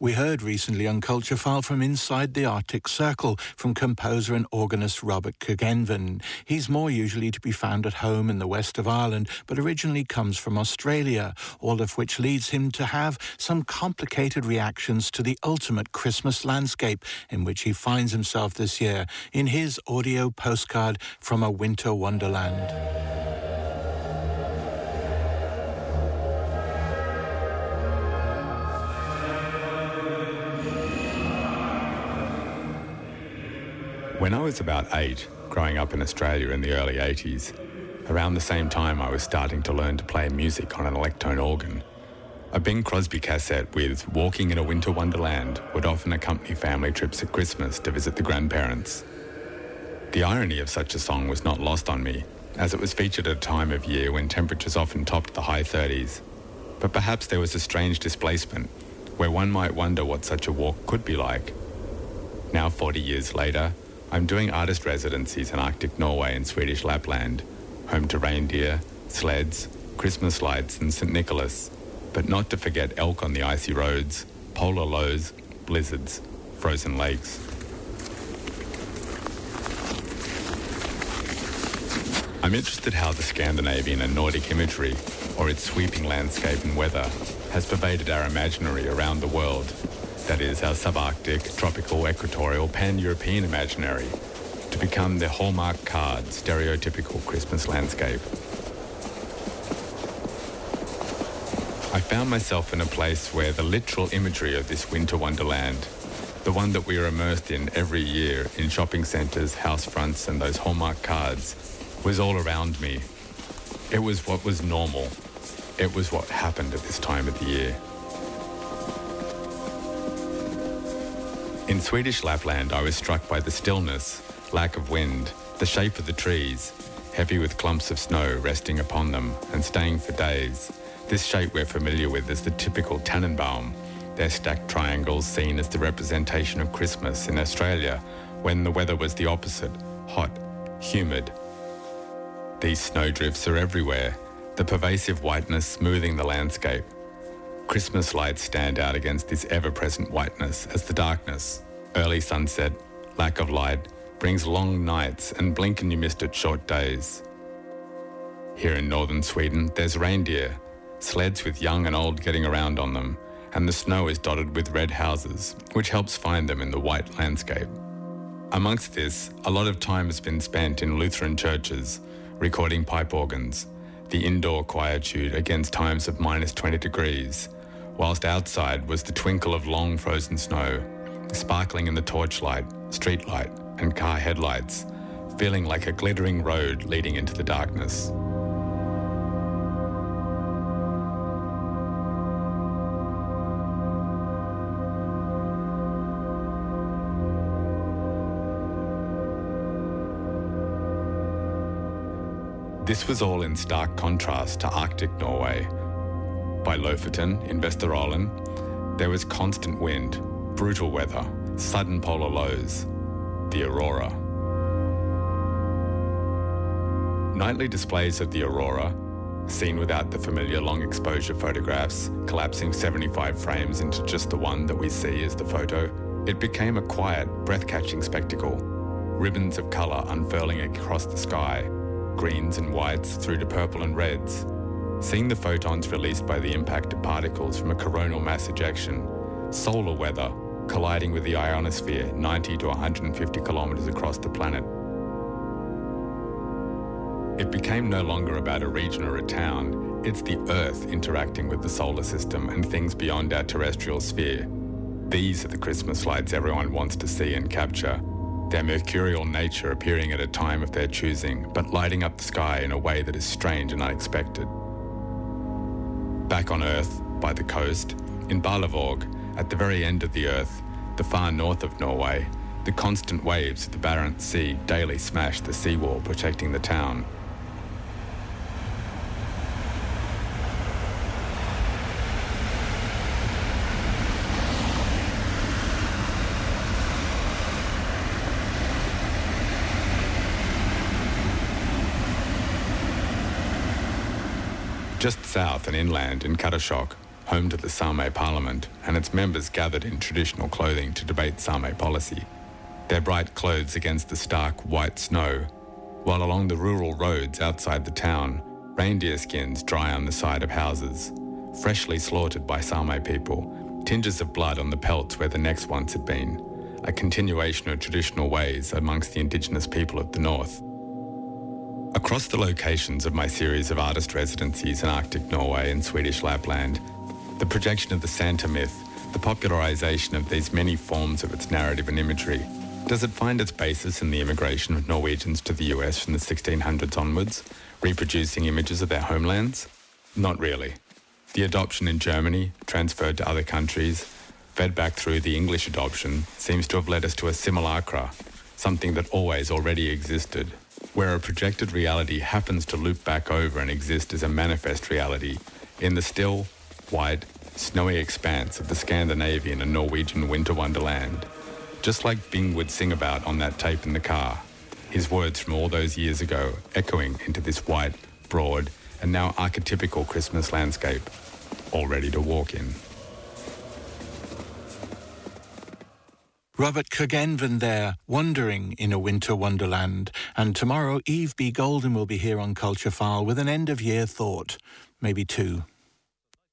We heard recently on Culture File from inside the Arctic Circle from composer and organist Robert Curgenven. He's more usually to be found at home in the west of Ireland, but originally comes from Australia, all of which leads him to have some complicated reactions to the ultimate Christmas landscape in which he finds himself this year in his audio postcard from a winter wonderland. When I was about eight, growing up in Australia in the early 80s, around the same time I was starting to learn to play music on an Electone organ, a Bing Crosby cassette with Walking in a Winter Wonderland would often accompany family trips at Christmas to visit the grandparents. The irony of such a song was not lost on me, as it was featured at a time of year when temperatures often topped the high 30s. But perhaps there was a strange displacement, where one might wonder what such a walk could be like. Now, 40 years later, I'm doing artist residencies in Arctic Norway and Swedish Lapland, home to reindeer, sleds, Christmas lights, and St. Nicholas, but not to forget elk on the icy roads, polar lows, blizzards, frozen lakes. I'm interested how the Scandinavian and Nordic imagery, or its sweeping landscape and weather, has pervaded our imaginary around the world that is our subarctic, tropical, equatorial, pan-European imaginary, to become the hallmark card, stereotypical Christmas landscape. I found myself in a place where the literal imagery of this winter wonderland, the one that we are immersed in every year in shopping centres, house fronts, and those hallmark cards, was all around me. It was what was normal. It was what happened at this time of the year. In Swedish Lapland, I was struck by the stillness, lack of wind, the shape of the trees, heavy with clumps of snow resting upon them and staying for days. This shape we're familiar with is the typical Tannenbaum, their stacked triangles seen as the representation of Christmas in Australia when the weather was the opposite, hot, humid. These snowdrifts are everywhere, the pervasive whiteness smoothing the landscape. Christmas lights stand out against this ever present whiteness as the darkness, early sunset, lack of light, brings long nights and blink and you missed it short days. Here in northern Sweden, there's reindeer, sleds with young and old getting around on them, and the snow is dotted with red houses, which helps find them in the white landscape. Amongst this, a lot of time has been spent in Lutheran churches, recording pipe organs, the indoor quietude against times of minus 20 degrees, whilst outside was the twinkle of long frozen snow, sparkling in the torchlight, streetlight, and car headlights, feeling like a glittering road leading into the darkness. This was all in stark contrast to Arctic Norway, by Lofoten in Vesterålen, there was constant wind, brutal weather, sudden polar lows, the aurora. Nightly displays of the aurora, seen without the familiar long exposure photographs, collapsing 75 frames into just the one that we see as the photo, it became a quiet, breath-catching spectacle. Ribbons of colour unfurling across the sky, greens and whites through to purple and reds, Seeing the photons released by the impact of particles from a coronal mass ejection, solar weather colliding with the ionosphere 90 to 150 kilometres across the planet. It became no longer about a region or a town, it's the Earth interacting with the solar system and things beyond our terrestrial sphere. These are the Christmas lights everyone wants to see and capture, their mercurial nature appearing at a time of their choosing, but lighting up the sky in a way that is strange and unexpected. Back on Earth, by the coast, in Berlevåg, at the very end of the Earth, the far north of Norway, the constant waves of the Barents Sea daily smash the seawall protecting the town. Just south and inland in Karasjok, home to the Sami Parliament, and its members gathered in traditional clothing to debate Sami policy. Their bright clothes against the stark white snow, while along the rural roads outside the town, reindeer skins dry on the side of houses, freshly slaughtered by Sami people, tinges of blood on the pelts where the necks once had been, a continuation of traditional ways amongst the indigenous people of the north. Across the locations of my series of artist residencies in Arctic Norway and Swedish Lapland, the projection of the Santa myth, the popularisation of these many forms of its narrative and imagery, does it find its basis in the immigration of Norwegians to the US from the 1600s onwards, reproducing images of their homelands? Not really. The adoption in Germany, transferred to other countries, fed back through the English adoption, seems to have led us to a simulacra, something that always already existed, where a projected reality happens to loop back over and exist as a manifest reality in the still, white, snowy expanse of the Scandinavian and Norwegian winter wonderland, just like Bing would sing about on that tape in the car, his words from all those years ago echoing into this white, broad, and now archetypical Christmas landscape, all ready to walk in. Robert Curgenven there, wandering in a winter wonderland. And tomorrow, Eve B. Golden will be here on Culture File with an end of year thought, maybe two.